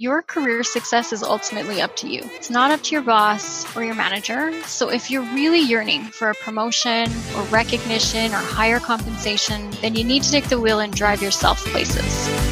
Your career success is ultimately up to you. It's not up to your boss or your manager. So if you're really yearning for a promotion or recognition or higher compensation, then you need to take the wheel and drive yourself places.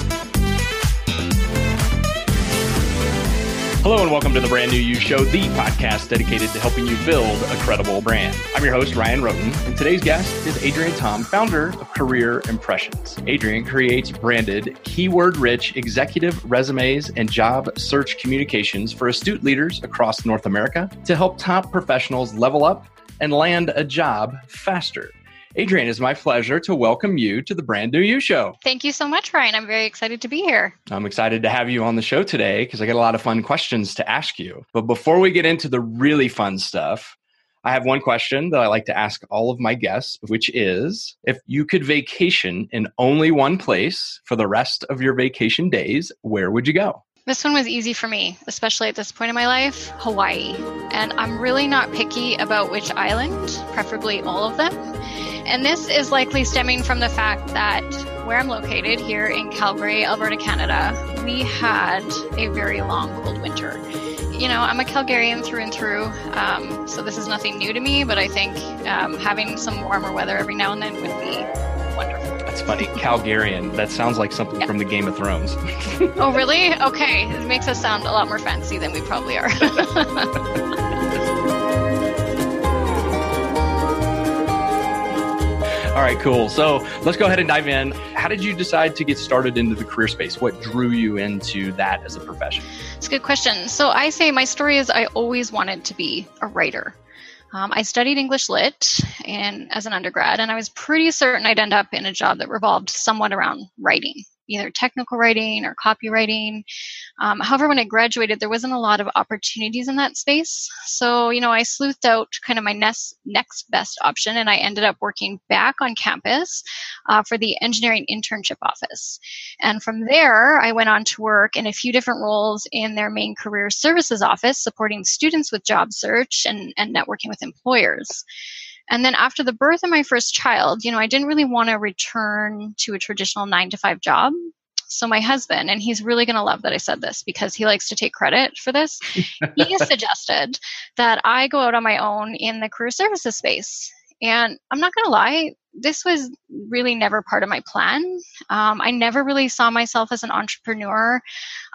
Hello and welcome to the Brand New You Show, the podcast dedicated to helping you build a credible brand. I'm your host, Ryan Rhoten, and today's guest is Adrienne Tom, founder of Career Impressions. Adrienne creates branded, keyword rich executive resumes and job search communications for astute leaders across North America to help top professionals level up and land a job faster. Adrienne, it's my pleasure to welcome you to the Brand New You Show. Thank you so much, Ryan. I'm very excited to be here. I'm excited to have you on the show today because I got a lot of fun questions to ask you. But before we get into the really fun stuff, I have one question that I like to ask all of my guests, which is if you could vacation in only one place for the rest of your vacation days, where would you go? This one was easy for me, especially at this point in my life Hawaii. And I'm really not picky about which island, preferably all of them. And this is likely stemming from the fact that where I'm located here in Calgary, Alberta, Canada, we had a very long cold winter. You know, I'm a Calgarian through and through, um, so this is nothing new to me, but I think um, having some warmer weather every now and then would be wonderful. That's funny. Calgarian. That sounds like something yeah. from the Game of Thrones. oh, really? Okay. It makes us sound a lot more fancy than we probably are. All right, cool. So let's go ahead and dive in. How did you decide to get started into the career space? What drew you into that as a profession? It's a good question. So I say my story is I always wanted to be a writer. Um, I studied English Lit and as an undergrad, and I was pretty certain I'd end up in a job that revolved somewhat around writing either technical writing or copywriting. Um, however, when I graduated, there wasn't a lot of opportunities in that space. So, you know, I sleuthed out kind of my next, next best option, and I ended up working back on campus uh, for the engineering internship office. And from there, I went on to work in a few different roles in their main career services office, supporting students with job search and, and networking with employers. And then after the birth of my first child, you know, I didn't really want to return to a traditional nine to five job. So my husband, and he's really going to love that I said this because he likes to take credit for this, he suggested that I go out on my own in the career services space. And I'm not going to lie, this was really never part of my plan. Um, I never really saw myself as an entrepreneur.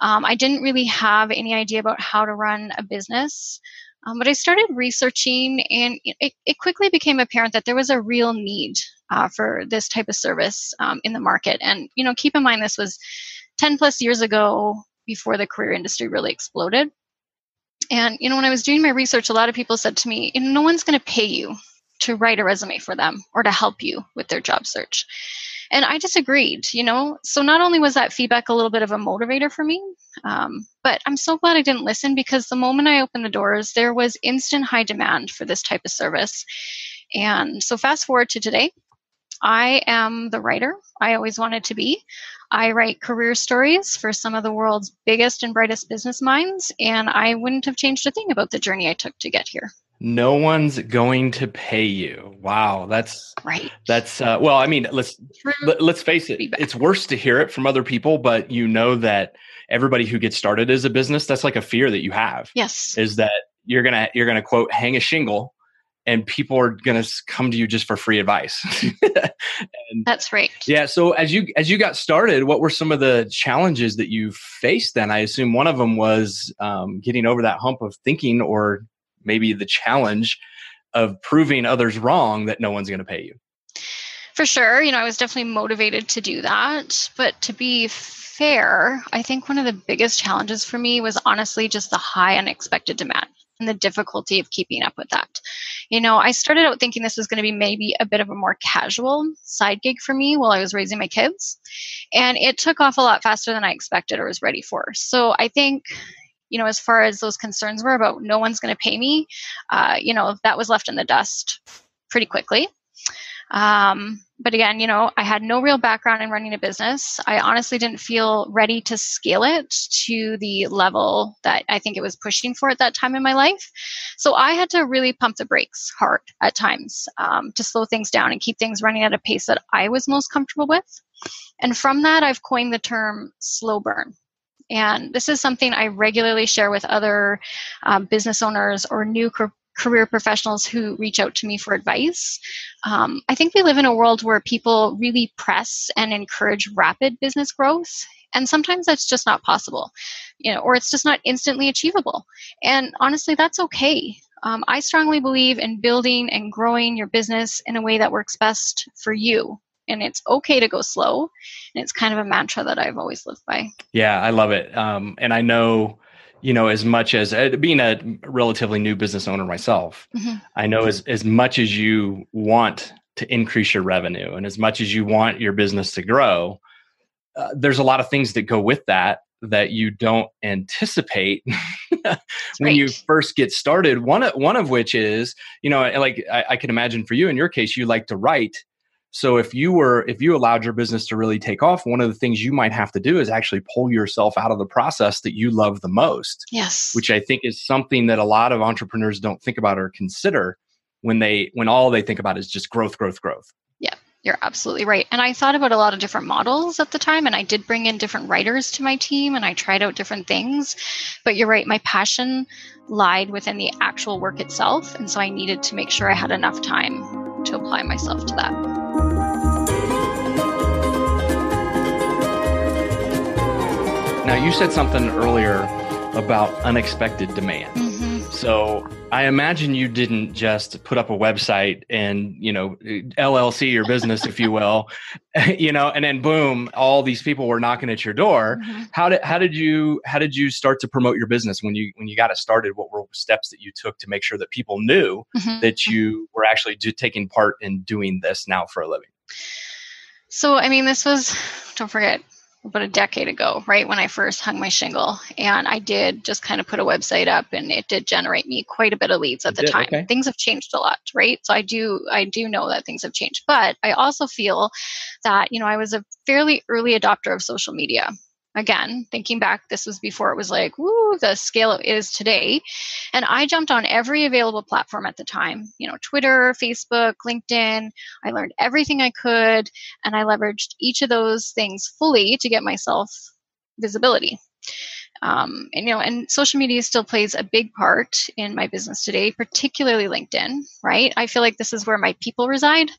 Um, I didn't really have any idea about how to run a business. Um, but I started researching, and it, it, quickly became apparent that there was a real need uh, for this type of service um, in the market. And you know, keep in mind this was 10 plus years ago, before the career industry really exploded. And you know, when I was doing my research, a lot of people said to me, "No one's going to pay you to write a resume for them or to help you with their job search." And I disagreed, you know. So not only was that feedback a little bit of a motivator for me, um, but I'm so glad I didn't listen because the moment I opened the doors, there was instant high demand for this type of service. And so fast forward to today, I am the writer I always wanted to be. I write career stories for some of the world's biggest and brightest business minds, and I wouldn't have changed a thing about the journey I took to get here no one's going to pay you. Wow that's right. that's uh, well i mean let's let, us let us face it Feedback. it's worse to hear it from other people but you know that everybody who gets started as a business that's like a fear that you have yes. is that you're gonna you're gonna quote hang a shingle and people are gonna come to you just for free advice. And, that's right. yeah so as you as you got started what were some of the challenges that you faced then? I assume one of them was um, getting over that hump of thinking or maybe the challenge of proving others wrong that no one's going to pay you. For sure. You know, I was definitely motivated to do that. But to be fair, I think one of the biggest challenges for me was honestly just the high unexpected demand and the difficulty of keeping up with that. You know, I started out thinking this was going to be maybe a bit of a more casual side gig for me while I was raising my kids. And it took off a lot faster than I expected or was ready for. So I think you know, as far as those concerns were about no one's going to pay me, uh, you know, that was left in the dust pretty quickly. Um, but again, you know, I had no real background in running a business. I honestly didn't feel ready to scale it to the level that I think it was pushing for at that time in my life. So I had to really pump the brakes hard at times um, to slow things down and keep things running at a pace that I was most comfortable with. And from that, I've coined the term slow burn. And this is something I regularly share with other um, business owners or new career professionals who reach out to me for advice. Um, I think we live in a world where people really press and encourage rapid business growth. And sometimes that's just not possible, you know, or it's just not instantly achievable. And honestly, that's okay. Um, I strongly believe in building and growing your business in a way that works best for you. And it's okay to go slow. And it's kind of a mantra that I've always lived by. Yeah, I love it. Um, and I know you know, as much as uh, being a relatively new business owner myself, mm-hmm. I know as, as much as you want to increase your revenue and as much as you want your business to grow, uh, there's a lot of things that go with that that you don't anticipate when right. you first get started. One, one of which is, you know, like I, I can imagine for you in your case, you like to write so if you were if you allowed your business to really take off, one of the things you might have to do is actually pull yourself out of the process that you love the most. Yes. Which I think is something that a lot of entrepreneurs don't think about or consider when they when all they think about is just growth, growth, growth. Yeah. You're absolutely right. And I thought about a lot of different models at the time, and I did bring in different writers to my team and I tried out different things. But you're right, my passion lied within the actual work itself. And so I needed to make sure I had enough time to apply myself to that. Now, you said something earlier about unexpected demand. Mm-hmm. So I imagine you didn't just put up a website and, you know, LLC your business, if you will, you know, and then boom, all these people were knocking at your door. Mm-hmm. How did how did you how did you start to promote your business when you when you got it started? What were steps that you took to make sure that people knew mm-hmm. that you were actually do, taking part in doing this now for a living? So, I mean, this was, don't forget, about a decade ago, right when I first hung my shingle. And I did just kind of put a website up and it did generate me quite a bit of leads at the time. Okay. Things have changed a lot, right? So I do I do know that things have changed. But I also feel that, you know, I was a fairly early adopter of social media again thinking back this was before it was like woo the scale it is today. And i jumped on every available platform at the time you know twitter facebook linkedin. I learned everything i could and i leveraged each of those things fully to get myself visibility. Um, and you know and social media still plays a big part in my business today particularly linkedin right? I feel like this is where my people reside.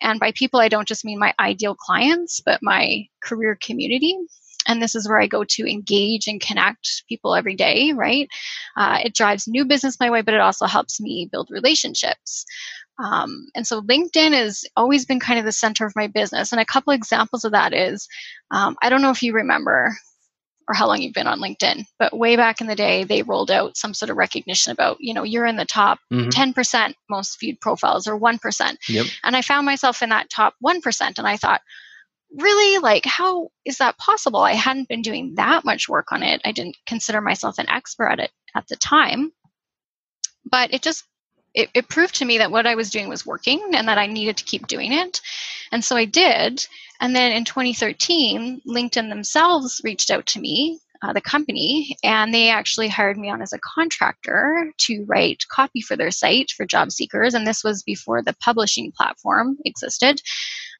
And by people i don't just mean my ideal clients but my career community and this is where I go to engage and connect people every day, right? Uh, it drives new business my way, but it also helps me build relationships. Um, and so LinkedIn has always been kind of the center of my business. And a couple examples of that is um, I don't know if you remember or how long you've been on LinkedIn, but way back in the day, they rolled out some sort of recognition about, you know, you're in the top mm-hmm. 10% most viewed profiles or 1%. Yep. And I found myself in that top 1%. And I thought, really like how is that possible? I hadn't been doing that much work on it. I didn't consider myself an expert at it at the time. But it just it, it proved to me that what i was doing was working and that i needed to keep doing it. And so i did. And then in 2013 linkedin themselves reached out to me uh, the company, and they actually hired me on as a contractor to write copy for their site for job seekers. And this was before the publishing platform existed.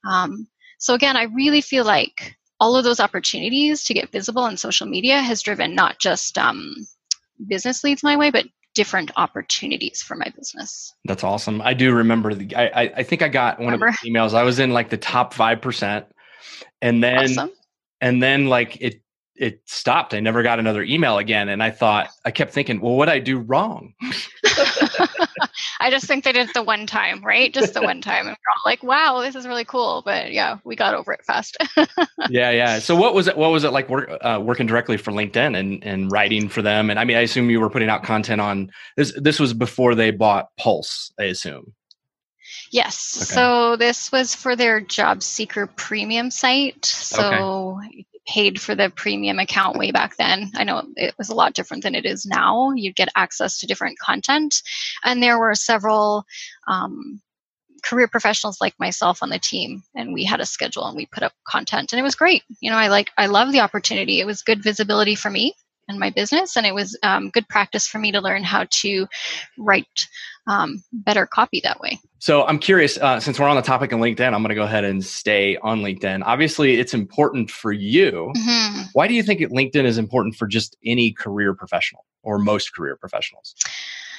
Um, so again, I really feel like all of those opportunities to get visible on social media has driven not just um, business leads my way, but different opportunities for my business. That's awesome. I do remember the. I I, think I got one remember? of the emails. I was in like the top five percent, and then awesome. and then like it it stopped. I never got another email again, and I thought I kept thinking, well, what did I do wrong? I just think they did it the one time, right? Just the one time. And we're all like, wow, this is really cool. But yeah, we got over it fast. yeah, yeah. So what was it what was it like work, uh, working directly for LinkedIn and, and writing for them? And I mean, I assume you were putting out content on this this was before they bought Pulse, I assume. Yes. Okay. So this was for their job seeker premium site. So okay paid for the premium account way back then. I know it was a lot different than it is now. You'd get access to different content, and there were several um, career professionals like myself on the team, and we had a schedule and we put up content, and it was great. You know, I like I love the opportunity. It was good visibility for me and my business, and it was um, good practice for me to learn how to write um, better copy that way. So I'm curious, uh, since we're on the topic of LinkedIn, I'm going to go ahead and stay on LinkedIn. Obviously, it's important for you. Mm-hmm. Why do you think LinkedIn is important for just any career professional or most career professionals?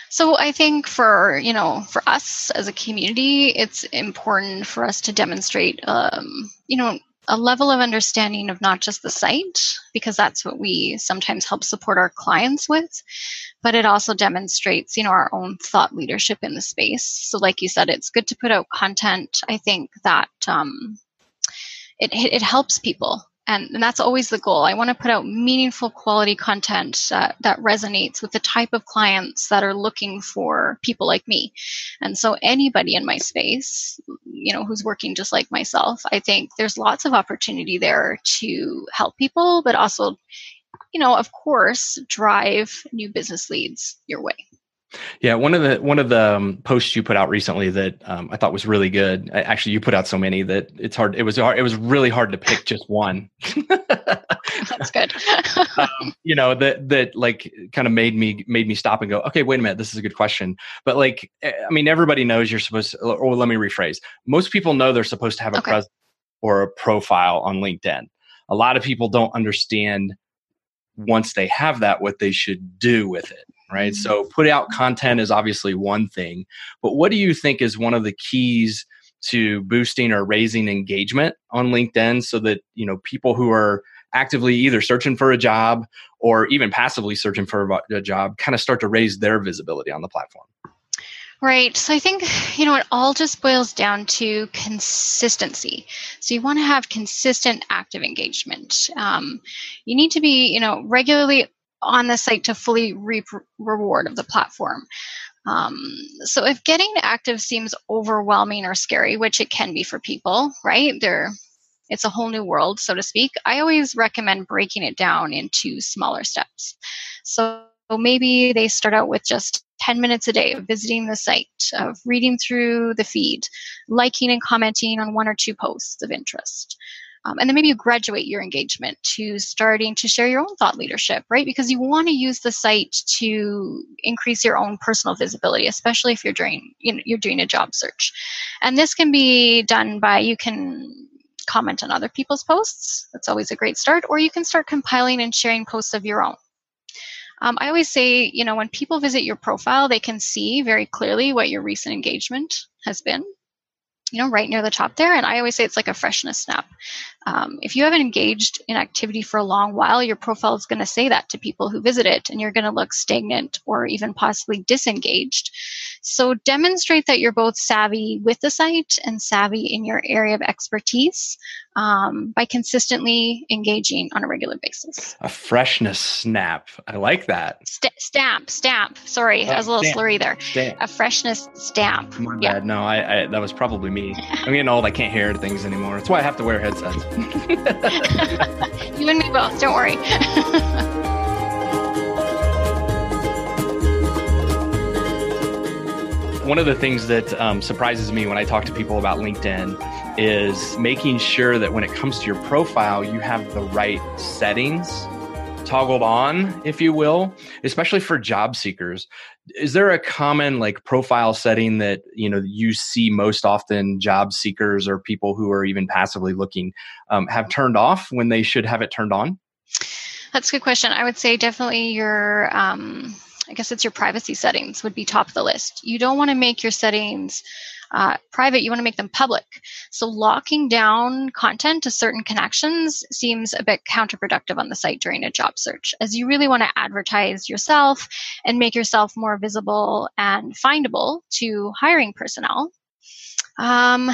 So I think for you know for us as a community, it's important for us to demonstrate um, you know a level of understanding of not just the site, because that's what we sometimes help support our clients with, but it also demonstrates, you know, our own thought leadership in the space. So, like you said, it's good to put out content. I think that um, it it helps people and, and that's always the goal. I want to put out meaningful quality content uh, that resonates with the type of clients that are looking for people like me. And so anybody in my space, you know, who's working just like myself, I think there's lots of opportunity there to help people, but also, you know, of course, drive new business leads your way. Yeah, one of the one of the um, posts you put out recently that um, I thought was really good. Actually, you put out so many that it's hard. It was hard. It was really hard to pick just one. That's good. um, you know that that like kind of made me made me stop and go. Okay, wait a minute. This is a good question. But like, eh, I mean, everybody knows you're supposed. To, or let me rephrase. Most people know they're supposed to have a okay. presence or a profile on LinkedIn. A lot of people don't understand once they have that what they should do with it right? Mm-hmm. So put out content is obviously one thing, but what do you think is one of the keys to boosting or raising engagement on LinkedIn so that, you know, people who are actively either searching for a job or even passively searching for a job kind of start to raise their visibility on the platform? Right. So I think, you know, it all just boils down to consistency. So you want to have consistent active engagement. Um, you need to be, you know, regularly on the site to fully reap reward of the platform. Um, so if getting active seems overwhelming or scary, which it can be for people, right? There, it's a whole new world, so to speak. I always recommend breaking it down into smaller steps. So maybe they start out with just 10 minutes a day of visiting the site, of reading through the feed, liking and commenting on one or two posts of interest. Um, and then maybe you graduate your engagement to starting to share your own thought leadership, right? Because you want to use the site to increase your own personal visibility, especially if you're doing you know, you're doing a job search. And this can be done by you can comment on other people's posts. That's always a great start. Or you can start compiling and sharing posts of your own. Um, I always say, you know, when people visit your profile, they can see very clearly what your recent engagement has been you know, right near the top there. And I always say it's like a freshness snap. Um, if you haven't engaged in activity for a long while, your profile is going to say that to people who visit it, and you're going to look stagnant or even possibly disengaged. So demonstrate that you're both savvy with the site and savvy in your area of expertise um, by consistently engaging on a regular basis. A freshness snap. I like that. St- stamp, stamp. Sorry, oh, I was a little stamp. slurry there. Stamp. A freshness stamp. My yeah. bad. No, I, I, that was probably me. I'm getting old. I can't hear things anymore. That's why I have to wear headsets. you and me both. Don't worry. one of the things that um, surprises me when I talk to people about LinkedIn is making sure that when it comes to your profile, you have the right settings toggled on, if you will, especially for job seekers. Is there a common like profile setting that you know you see most often job seekers or people who are even passively looking um, have turned off when they should have it turned on? That's a good question. I would say definitely your um, I guess it's your privacy settings would be top of the list. You don't want to make your settings uh, private, you want to make them public. So locking down content to certain connections seems a bit counterproductive on the site during a job search, as you really want to advertise yourself and make yourself more visible and findable to hiring personnel. Um,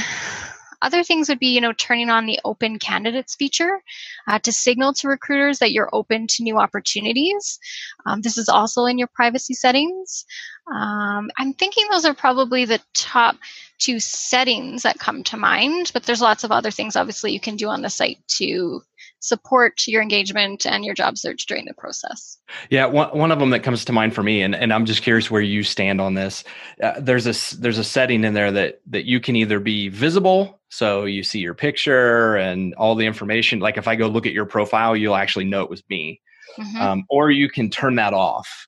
other things would be, you know, turning on the open candidates feature uh, to signal to recruiters that you're open to new opportunities. Um, this is also in your privacy settings. Um, I'm thinking those are probably the top two settings that come to mind, but there's lots of other things obviously you can do on the site to support your engagement and your job search during the process. Yeah, one, one of them that comes to mind for me, and, and I'm just curious where you stand on this. Uh, there's a there's a setting in there that that you can either be visible, so you see your picture and all the information. Like if I go look at your profile, you'll actually know it was me. mm-hmm. um, or you can turn that off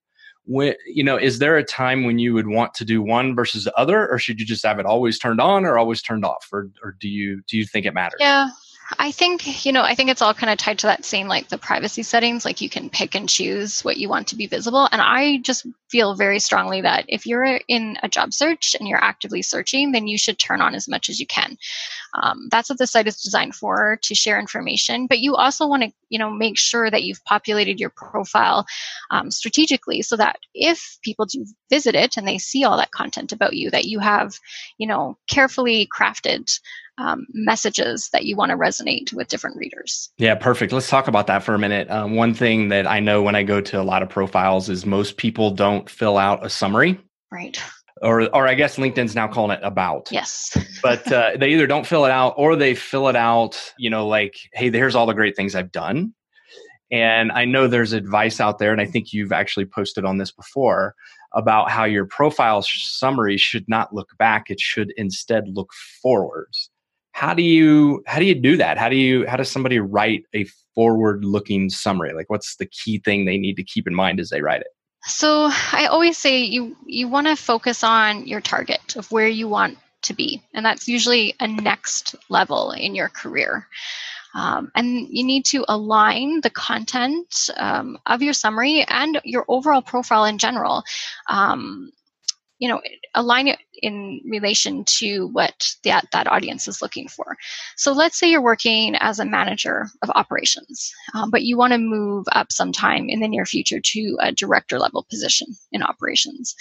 when you know is there a time when you would want to do one versus the other or should you just have it always turned on or always turned off or, or do you do you think it matters? Yeah I think, you know, I think it's all kind of tied to that same like the privacy settings. Like you can pick and choose what you want to be visible. And I just feel very strongly that if you're in a job search and you're actively searching, then you should turn on as much as you can. Um, that's what the site is designed for to share information. But you also want to, you know, make sure that you've populated your profile um, strategically so that if people do visit it and they see all that content about you, that you have, you know, carefully crafted um, messages that you want to resonate with different readers. Yeah, perfect. Let's talk about that for a minute. Um, one thing that I know when I go to a lot of profiles is most people don't fill out a summary. Right. Or, or I guess LinkedIn's now calling it about. Yes. but uh, they either don't fill it out or they fill it out, you know, like, hey, here's all the great things I've done. And I know there's advice out there, and I think you've actually posted on this before about how your profile summary should not look back. It should instead look forwards how do you how do you do that? How do you how does somebody write a forward looking summary? Like what's the key thing they need to keep in mind as they write it? So i always say you you want to focus on your target of where you want to be and that's usually a next level in your career. Um, and you need to align the content um, of your summary and your overall profile in general. Um, you know align it in relation to what that, that audience is looking for. So let's say you're working as a manager of operations um, but you want to move up sometime in the near future to a director level position in operations.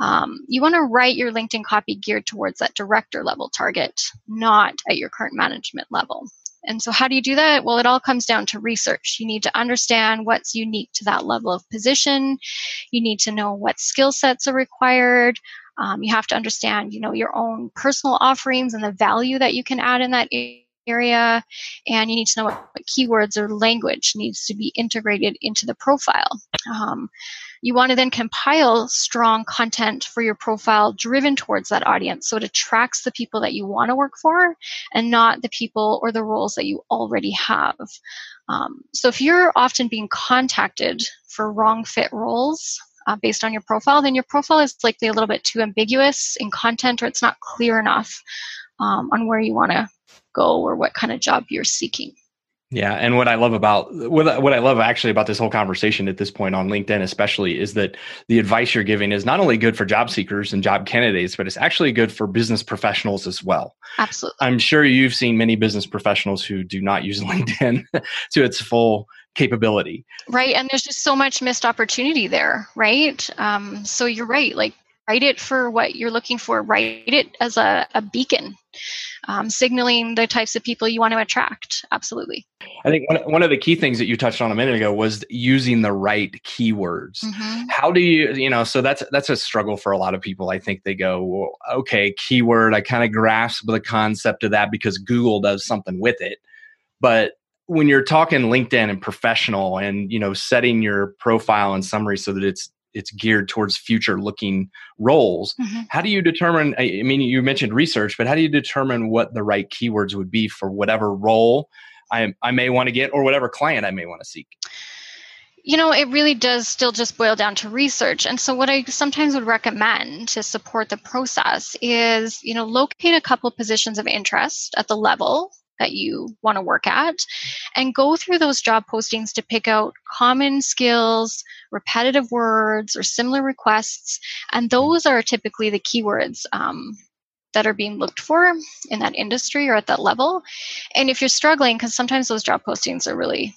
Um, you want to write your linkedin copy geared towards that director level target not at your current management level and so, how do you do that? Well, it all comes down to research. You need to understand what's unique to that level of position. You need to know what skill sets are required. Um, you have to understand, you know, your own personal offerings and the value that you can add in that area. And you need to know what, what keywords or language needs to be integrated into the profile. Um, you want to then compile strong content for your profile driven towards that audience so it attracts the people that you want to work for and not the people or the roles that you already have. Um, so if you're often being contacted for wrong fit roles, uh, based on your profile, then your profile is likely a little bit too ambiguous in content or it's not clear enough um, on where you want to go or what kind of job you're seeking. Yeah, and what I love about what what I love actually about this whole conversation at this point on LinkedIn, especially, is that the advice you're giving is not only good for job seekers and job candidates, but it's actually good for business professionals as well. Absolutely, I'm sure you've seen many business professionals who do not use LinkedIn to its full capability. Right, and there's just so much missed opportunity there. Right, um, so you're right. Like write it for what you're looking for. Write it as a, a beacon um, signaling the types of people you want to attract. Absolutely. I think one, one of the key things that you touched on a minute ago was using the right keywords. Mm-hmm. How do you, you know, so that's that's a struggle for a lot of people. I think they go, well, okay, keyword. I kind of grasp the concept of that because Google does something with it, but when you're talking LinkedIn and professional and you know setting your profile and summary so that it's it's geared towards future looking roles. Mm-hmm. how do you determine i mean you mentioned research but how do you determine what the right keywords would be for whatever role i, I may want to get or whatever client i may want to seek? You know it really does still just boil down to research. And so what i sometimes would recommend to support the process is you know locate a couple positions of interest at the level that you want to work at and go through those job postings to pick out common skills, repetitive words, or similar requests. And those are typically the keywords um, that are being looked for in that industry or at that level. And if you're struggling, because sometimes those job postings are really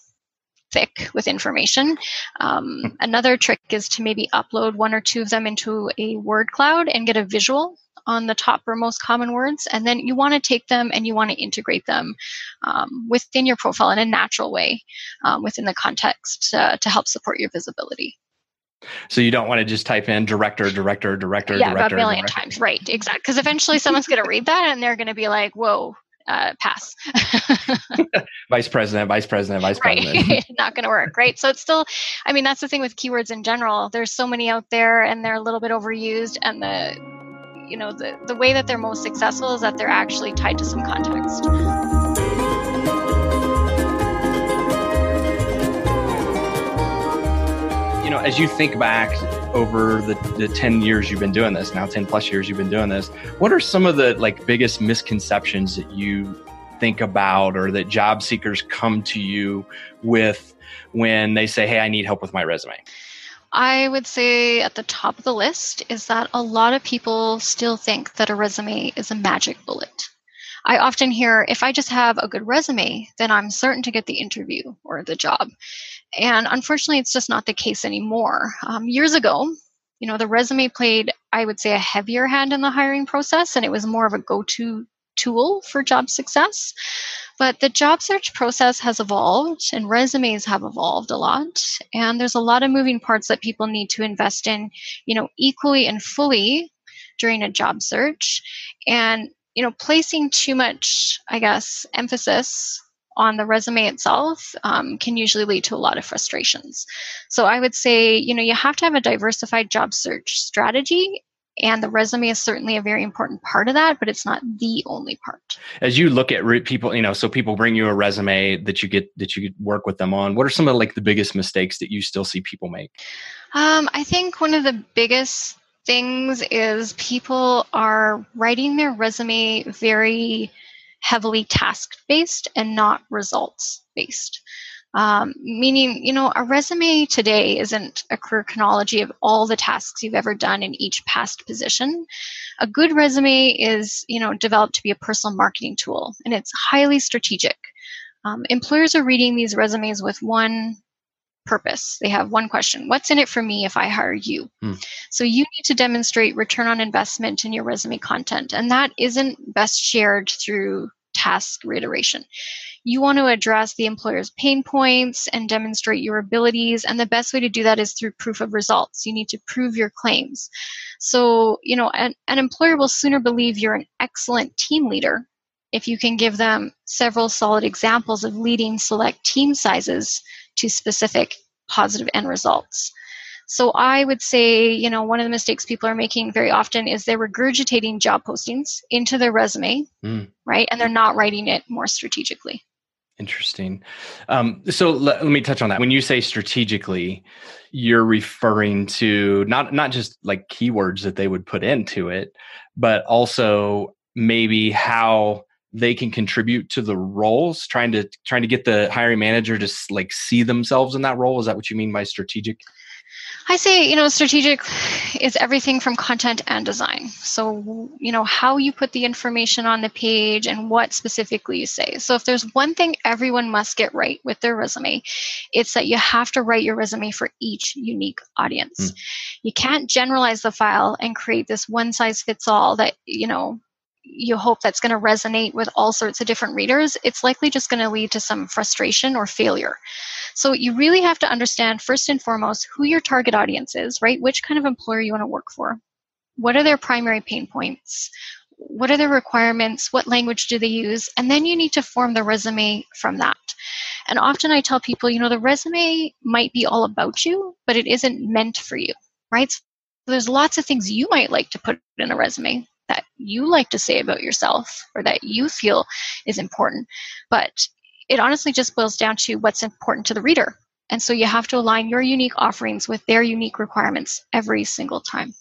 thick with information. Um, hmm. another trick is to maybe upload one or two of them into a word cloud and get a visual on the top or most common words, and then you want to take them and you want to integrate them um, within your profile in a natural way um, within the context uh, to help support your visibility. So you don't want to just type in director, director, director, yeah, director, about a million director. times, right? Exactly, because eventually someone's going to read that and they're going to be like, "Whoa, uh, pass. vice president, vice president, vice president. Not going to work, right? So it's still, I mean, that's the thing with keywords in general. There's so many out there, and they're a little bit overused, and the you know the, the way that they're most successful is that they're actually tied to some context You know, as you think back over the, the 10 years you've been doing this, now 10 plus years you've been doing this, what are some of the like biggest misconceptions that you think about or that job seekers come to you with when they say, Hey, I need help with my resume? I would say at the top of the list is that a lot of people still think that a resume is a magic bullet. I often hear if I just have a good resume, then I'm certain to get the interview or the job. And unfortunately, it's just not the case anymore. Um, years ago, you know, the resume played, I would say, a heavier hand in the hiring process, and it was more of a go to tool for job success. But the job search process has evolved and resumes have evolved a lot. And there's a lot of moving parts that people need to invest in, you know, equally and fully during a job search. And, you know, placing too much, I guess, emphasis on the resume itself um, can usually lead to a lot of frustrations. So I would say, you know, you have to have a diversified job search strategy and the resume is certainly a very important part of that but it's not the only part. As you look at re- people you know so people bring you a resume that you get that you work with them on what are some of like the biggest mistakes that you still see people make? Um, i think one of the biggest things is people are writing their resume very heavily task based and not results based um, meaning, you know, a resume today isn't a career chronology of all the tasks you've ever done in each past position. A good resume is, you know, developed to be a personal marketing tool, and it's highly strategic. Um, employers are reading these resumes with one purpose. They have one question What's in it for me if I hire you? Hmm. So you need to demonstrate return on investment in your resume content, and that isn't best shared through task reiteration. You want to address the employer's pain points and demonstrate your abilities. And the best way to do that is through proof of results. You need to prove your claims. So, you know, an, an employer will sooner believe you're an excellent team leader if you can give them several solid examples of leading select team sizes to specific positive end results. So I would say, you know, one of the mistakes people are making very often is they're regurgitating job postings into their resume, mm. right? And they're not writing it more strategically. Interesting. Um, so let, let, me touch on that. When you say strategically, you're referring to not not just like keywords that they would put into it, but also maybe how they can contribute to the roles. Trying to trying to get the hiring manager to like see themselves in that role. Is that what you mean by strategic? I say, you know, strategic is everything from content and design. So, you know, how you put the information on the page and what specifically you say. So, if there's one thing everyone must get right with their resume, it's that you have to write your resume for each unique audience. Mm. You can't generalize the file and create this one size fits all that, you know, you hope that's going to resonate with all sorts of different readers, it's likely just going to lead to some frustration or failure. So you really have to understand first and foremost who your target audience is, right? Which kind of employer you want to work for. What are their primary pain points? What are their requirements? What language do they use? And then you need to form the resume from that. And often I tell people, you know, the resume might be all about you, but it isn't meant for you, right? So there's lots of things you might like to put in a resume that you like to say about yourself or that you feel is important. But it honestly just boils down to what's important to the reader. And so you have to align your unique offerings with their unique requirements every single time.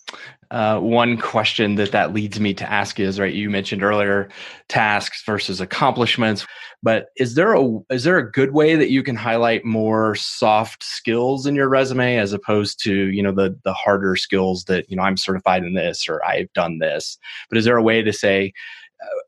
Uh, one question that that leads me to ask is right. You mentioned earlier tasks versus accomplishments, but is there a is there a good way that you can highlight more soft skills in your resume as opposed to you know the the harder skills that you know I'm certified in this or I've done this? But is there a way to say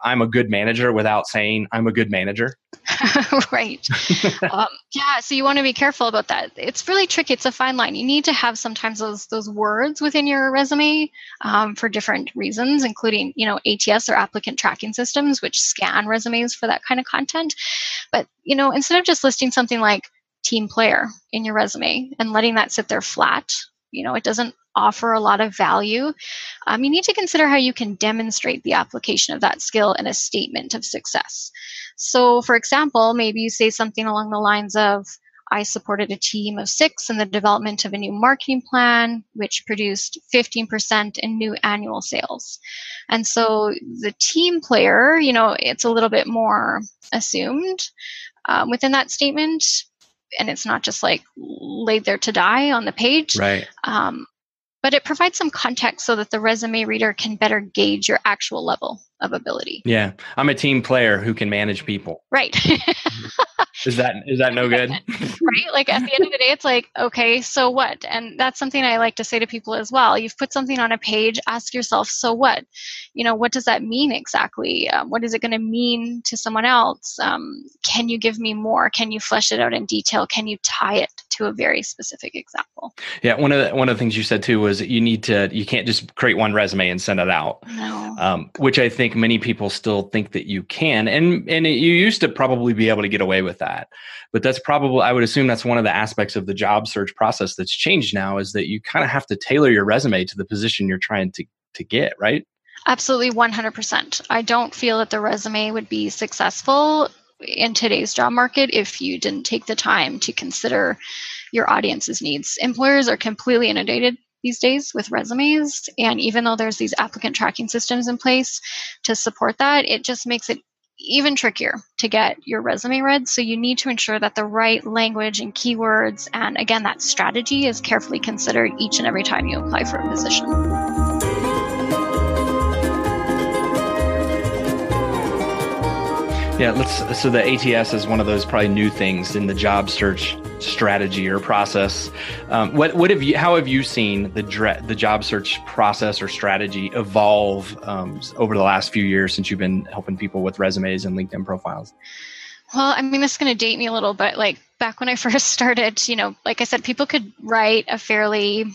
I'm a good manager without saying I'm a good manager. right. um, yeah. So you want to be careful about that. It's really tricky. It's a fine line. You need to have sometimes those those words within your resume um, for different reasons, including you know ATS or applicant tracking systems, which scan resumes for that kind of content. But you know, instead of just listing something like team player in your resume and letting that sit there flat you know it doesn't offer a lot of value um, you need to consider how you can demonstrate the application of that skill in a statement of success so for example maybe you say something along the lines of I supported a team of six in the development of a new marketing plan, which produced 15% in new annual sales. And so the team player, you know, it's a little bit more assumed um, within that statement and it's not just like laid there to die on the page. Right. Um, but it provides some context so that the resume reader can better gauge your actual level of ability. Yeah. I'm a team player who can manage people. Right. is that is that no good? right? Like at the end of the day it's like, okay, so what? And that's something I like to say to people as well. You've put something on a page, ask yourself, so what? You know, what does that mean exactly? Um, what is it going to mean to someone else? Um, can you give me more? Can you flesh it out in detail? Can you tie it to a very specific example? Yeah, one of the, one of the things you said too was you need to you can't just create one resume and send it out. No. Um, which I think many people still think that you can, and and it, you used to probably be able to get away with that. But that's probably I would assume that's one of the aspects of the job search process that's changed now is that you kind of have to tailor your resume to the position you're trying to to get, right? Absolutely, 100%. I don't feel that the resume would be successful in today's job market if you didn't take the time to consider your audience's needs. Employers are completely inundated these days with resumes. And even though there's these applicant tracking systems in place to support that, it just makes it even trickier to get your resume read. So you need to ensure that the right language and keywords and again, that strategy is carefully considered each and every time you apply for a position. Yeah, let's. So the ATS is one of those probably new things in the job search strategy or process. Um, what what have you? How have you seen the the job search process or strategy evolve um, over the last few years since you've been helping people with resumes and LinkedIn profiles? Well, I mean, this is going to date me a little bit. Like back when I first started, you know, like I said, people could write a fairly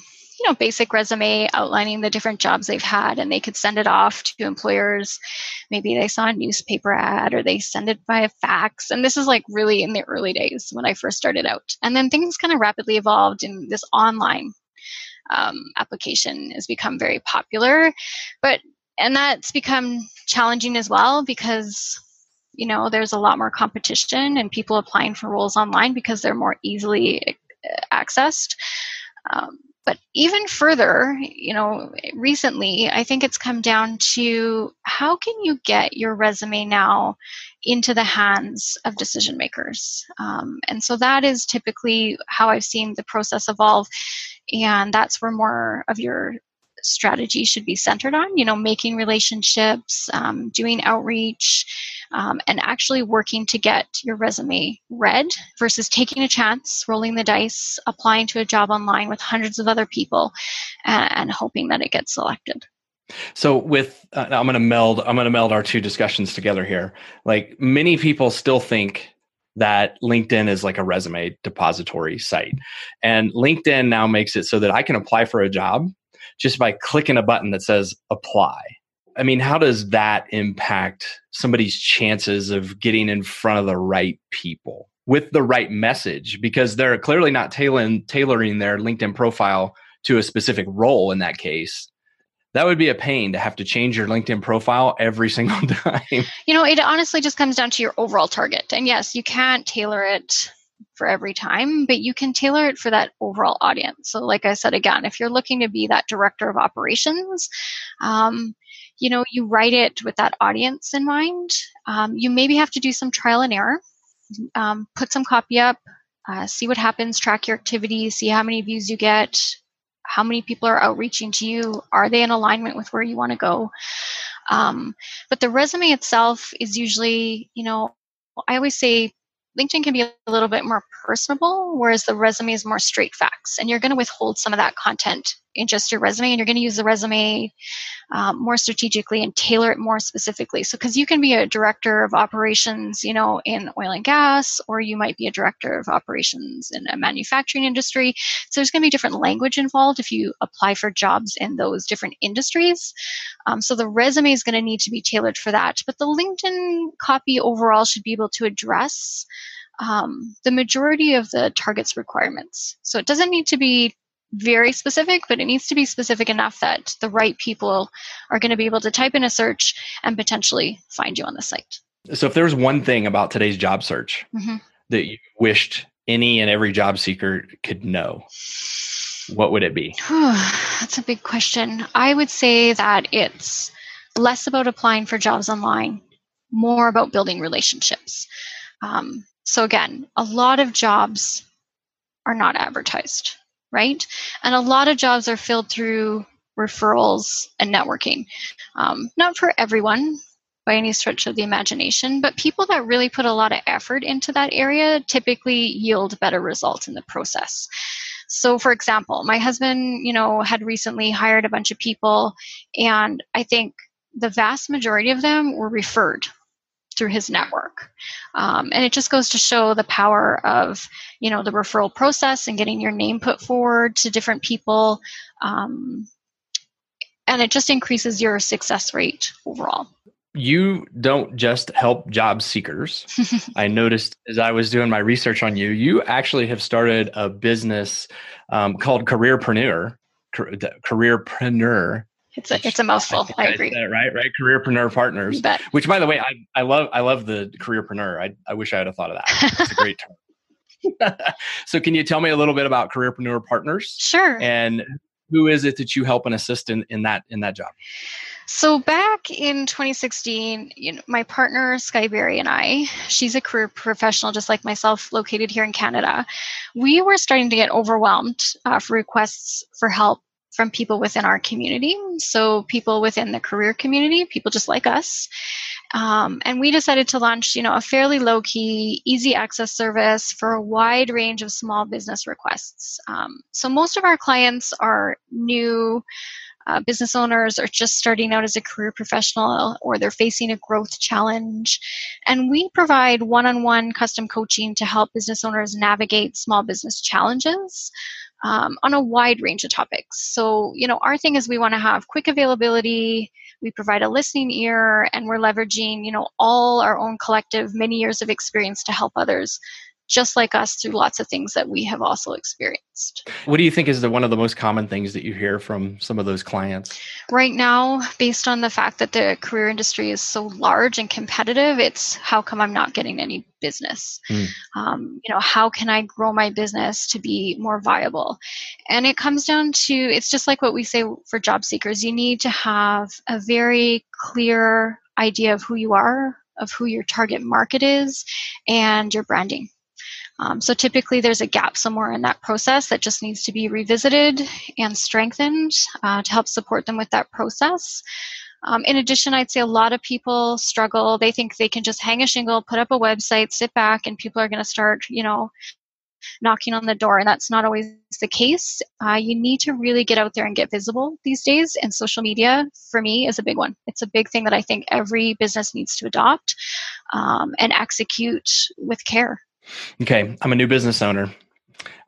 you know basic resume outlining the different jobs they've had and they could send it off to employers. Maybe they saw a newspaper ad or they send it via fax. And this is like really in the early days when i first started out. And then things kind of rapidly evolved in this online um, application has become very popular. But and that's become challenging as well because you know there's a lot more competition and people applying for roles online because they're more easily uh, accessed. Um, but even further, you know, recently, I think it's come down to how can you get your resume now into the hands of decision makers? Um, and so that is typically how I've seen the process evolve. And that's where more of your strategy should be centered on, you know, making relationships, um, doing outreach, um, and actually working to get your resume read versus taking a chance, rolling the dice, applying to a job online with hundreds of other people, and, and hoping that it gets selected. So with uh, I'm going to meld I'm going to meld our two discussions together here. Like many people still think that LinkedIn is like a resume depository site. And LinkedIn now makes it so that I can apply for a job just by clicking a button that says apply. I mean, how does that impact somebody's chances of getting in front of the right people with the right message? Because they're clearly not tailoring, tailoring their LinkedIn profile to a specific role in that case. That would be a pain to have to change your LinkedIn profile every single time. You know, it honestly just comes down to your overall target. And yes, you can't tailor it for every time, but you can tailor it for that overall audience. So, like I said again, if you're looking to be that director of operations, um, you know, you write it with that audience in mind. Um, you maybe have to do some trial and error, um, put some copy up, uh, see what happens, track your activity, see how many views you get, how many people are outreaching to you, are they in alignment with where you want to go. Um, but the resume itself is usually, you know, I always say LinkedIn can be a little bit more personable, whereas the resume is more straight facts. And you're going to withhold some of that content in just your resume, and you're going to use the resume um, more strategically and tailor it more specifically. So, because you can be a director of operations, you know, in oil and gas, or you might be a director of operations in a manufacturing industry. So, there's going to be different language involved if you apply for jobs in those different industries. Um, so, the resume is going to need to be tailored for that. But the LinkedIn copy overall should be able to address um, the majority of the target's requirements. So it doesn't need to be very specific, but it needs to be specific enough that the right people are going to be able to type in a search and potentially find you on the site. So if there's one thing about today's job search mm-hmm. that you wished any and every job seeker could know, what would it be? That's a big question. I would say that it's less about applying for jobs online, more about building relationships. Um, So, again, a lot of jobs are not advertised, right? And a lot of jobs are filled through referrals and networking. Um, not for everyone by any stretch of the imagination, but people that really put a lot of effort into that area typically yield better results in the process. So, for example, my husband, you know, had recently hired a bunch of people, and I think the vast majority of them were referred through his network. Um, and it just goes to show the power of, you know, the referral process and getting your name put forward to different people. Um, and it just increases your success rate overall. You don't just help job seekers. I noticed as I was doing my research on you, you actually have started a business um, called Careerpreneur. Careerpreneur it's a it's a mouthful. I, I agree. right, right. Careerpreneur partners. Which, by the way, I, I love I love the careerpreneur. I I wish I had thought of that. It's a great term. so, can you tell me a little bit about careerpreneur partners? Sure. And who is it that you help and assist in, in that in that job? So back in 2016, you know, my partner Skye Berry and I, she's a career professional just like myself, located here in Canada. We were starting to get overwhelmed uh, for requests for help from people within our community. So people within the career community, people just like us. Um, and we decided to launch, you know, a fairly low key, easy access service for a wide range of small business requests. Um, so most of our clients are new uh, business owners are just starting out as a career professional or they're facing a growth challenge. And we provide one on one custom coaching to help business owners navigate small business challenges um, on a wide range of topics. So, you know, our thing is we want to have quick availability. We provide a listening ear, and we're leveraging, you know, all our own collective many years of experience to help others just like us through lots of things that we have also experienced. What do you think is the one of the most common things that you hear from some of those clients? Right now, based on the fact that the career industry is so large and competitive, it's how come I'm not getting any business? Mm. Um, you know, how can I grow my business to be more viable? And it comes down to it's just like what we say for job seekers. You need to have a very clear idea of who you are, of who your target market is, and your branding. Um, so typically there's a gap somewhere in that process that just needs to be revisited and strengthened uh, to help support them with that process. Um, in addition, I'd say a lot of people struggle. They think they can just hang a shingle, put up a website, sit back, and people are going to start, you know, knocking on the door. And that's not always the case. Uh, you need to really get out there and get visible these days. And social media, for me, is a big one. It's a big thing that I think every business needs to adopt um, and execute with care. Okay, I'm a new business owner.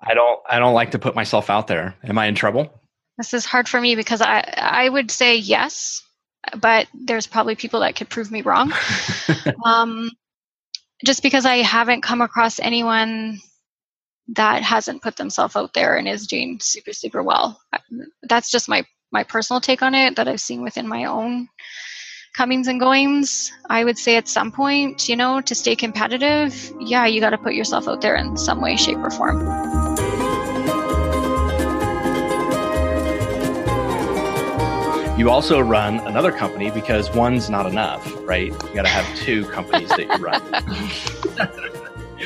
I don't I don't like to put myself out there. Am I in trouble? This is hard for me because I I would say yes, but there's probably people that could prove me wrong. um, just because I haven't come across anyone that hasn't put themselves out there and is doing super super well. That's just my my personal take on it that I've seen within my own comings and goings. I would say at some point, you know, to stay competitive, yeah, you got to put yourself out there in some way, shape, or form. You also run another company because one's not enough, right? You got to have two companies that you run.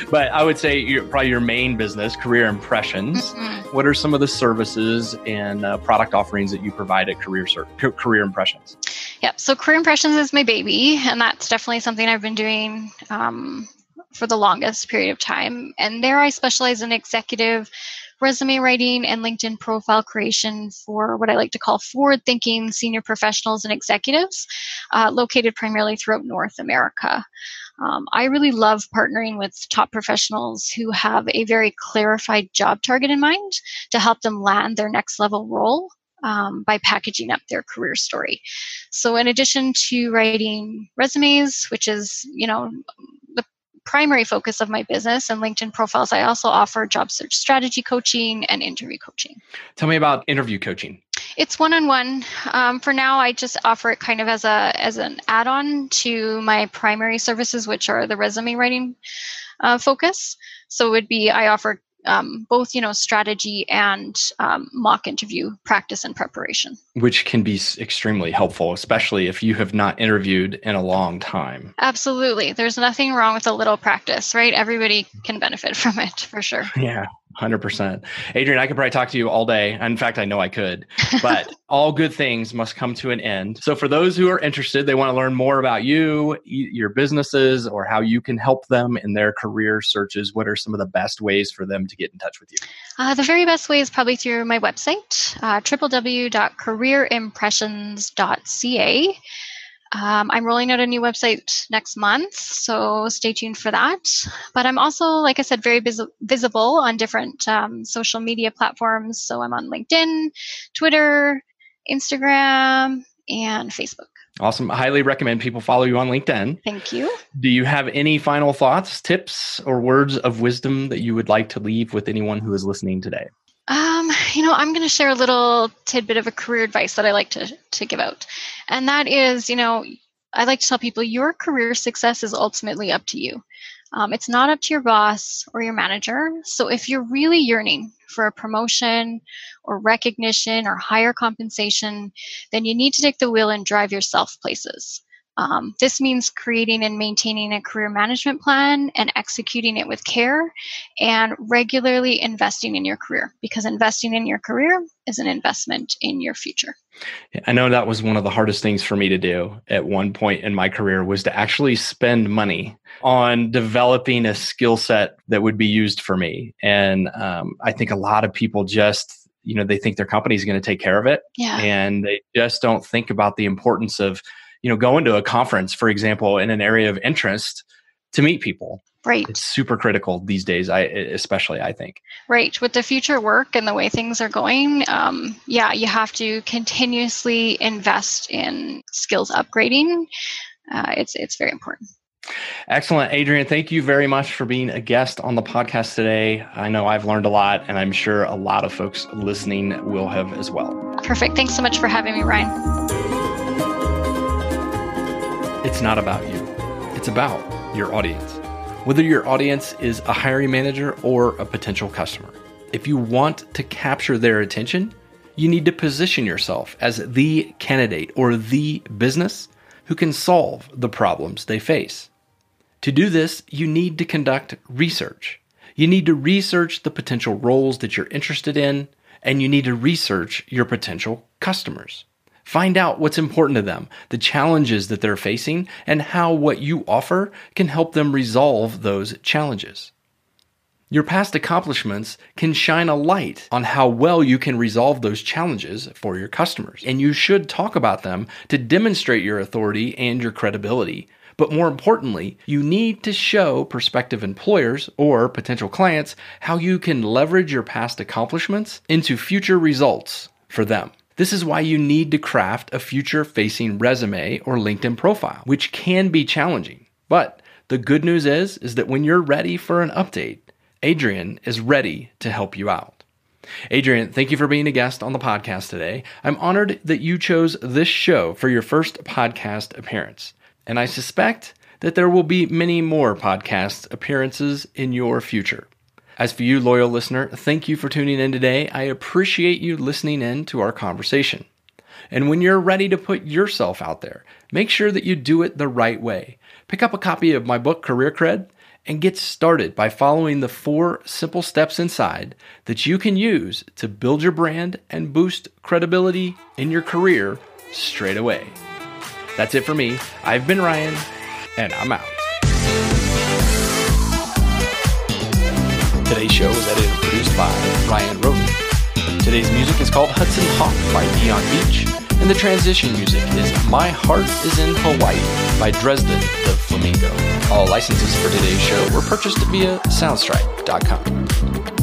but I would say your, probably your main business, Career Impressions. Mm-hmm. What are some of the services and uh, product offerings that you provide at Career Career Impressions? Yeah, so Career Impressions is my baby, and that's definitely something I've been doing um, for the longest period of time. And there, I specialize in executive resume writing and LinkedIn profile creation for what I like to call forward thinking senior professionals and executives uh, located primarily throughout North America. Um, I really love partnering with top professionals who have a very clarified job target in mind to help them land their next level role um, by packaging up their career story. So, in addition to writing resumes, which is you know the primary focus of my business and LinkedIn profiles, I also offer job search strategy coaching and interview coaching. Tell me about interview coaching. It's one on one. For now, I just offer it kind of as a as an add on to my primary services, which are the resume writing uh, focus. So it would be I offer um, both you know strategy and um, mock interview practice and preparation. Which can be extremely helpful especially if you have not interviewed in a long time. Absolutely. There's nothing wrong with a little practice right? Everybody can benefit from it for sure. Yeah 100%. Adrienne, I could probably talk to you all day. In fact, I know I could, but all good things must come to an end. So, for those who are interested, they want to learn more about you, your businesses, or how you can help them in their career searches. What are some of the best ways for them to get in touch with you? Uh, the very best way is probably through my website, uh, www.careerimpressions.ca. Um, I'm rolling out a new website next month, so stay tuned for that. But I'm also, like I said, very vis- visible on different um, social media platforms. So I'm on LinkedIn, Twitter, Instagram, and Facebook. Awesome. I highly recommend people follow you on LinkedIn. Thank you. Do you have any final thoughts, tips, or words of wisdom that you would like to leave with anyone who is listening today? Um, you know, I'm going to share a little tidbit of a career advice that I like to, to give out. And that is, you know, I like to tell people your career success is ultimately up to you. Um, it's not up to your boss or your manager. So if you're really yearning for a promotion or recognition or higher compensation, then you need to take the wheel and drive yourself places. Um, this means creating and maintaining a career management plan and executing it with care and regularly investing in your career because investing in your career is an investment in your future. I know that was one of the hardest things for me to do at one point in my career was to actually spend money on developing a skill set that would be used for me. And um, I think a lot of people just you know they think their company is going to take care of it yeah. and they just don't think about the importance of you know, going to a conference, for example, in an area of interest to meet people. Right. It's super critical these days, I especially I think. Right. With the future work and the way things are going, um, yeah, you have to continuously invest in skills upgrading. Uh, it's it's very important. Excellent. Adrienne, thank you very much for being a guest on the podcast today. I know I've learned a lot, and I'm sure a lot of folks listening will have as well. Perfect. Thanks so much for having me, Ryan. It's not about you, it's about your audience. Whether your audience is a hiring manager or a potential customer. If you want to capture their attention, you need to position yourself as the candidate or the business who can solve the problems they face. To do this, you need to conduct research. You need to research the potential roles that you're interested in, and you need to research your potential customers. Find out what's important to them, the challenges that they're facing, and how what you offer can help them resolve those challenges. Your past accomplishments can shine a light on how well you can resolve those challenges for your customers. And you should talk about them to demonstrate your authority and your credibility. But more importantly, you need to show prospective employers or potential clients how you can leverage your past accomplishments into future results for them. This is why you need to craft a future facing resume or LinkedIn profile, which can be challenging. But the good news is is that when you're ready for an update, Adrienne is ready to help you out. Adrienne, thank you for being a guest on the podcast today. I'm honored that you chose this show for your first podcast appearance. And I suspect that there will be many more podcast appearances in your future. As for you, loyal listener, thank you for tuning in today. I appreciate you listening in to our conversation. And when you're ready to put yourself out there, make sure that you do it the right way. Pick up a copy of my book, Career Cred, and get started by following the four simple steps inside that you can use to build your brand and boost credibility in your career straight away. That's it for me. I've been Ryan, and I'm out. Today's show was edited and produced by Ryan Rhoten. Today's music is called Hudson Hawk by Dion Beach, and the transition music is My Heart is in Hawaii by Dresden the Flamingo. All licenses for today's show were purchased via Soundstripe.com.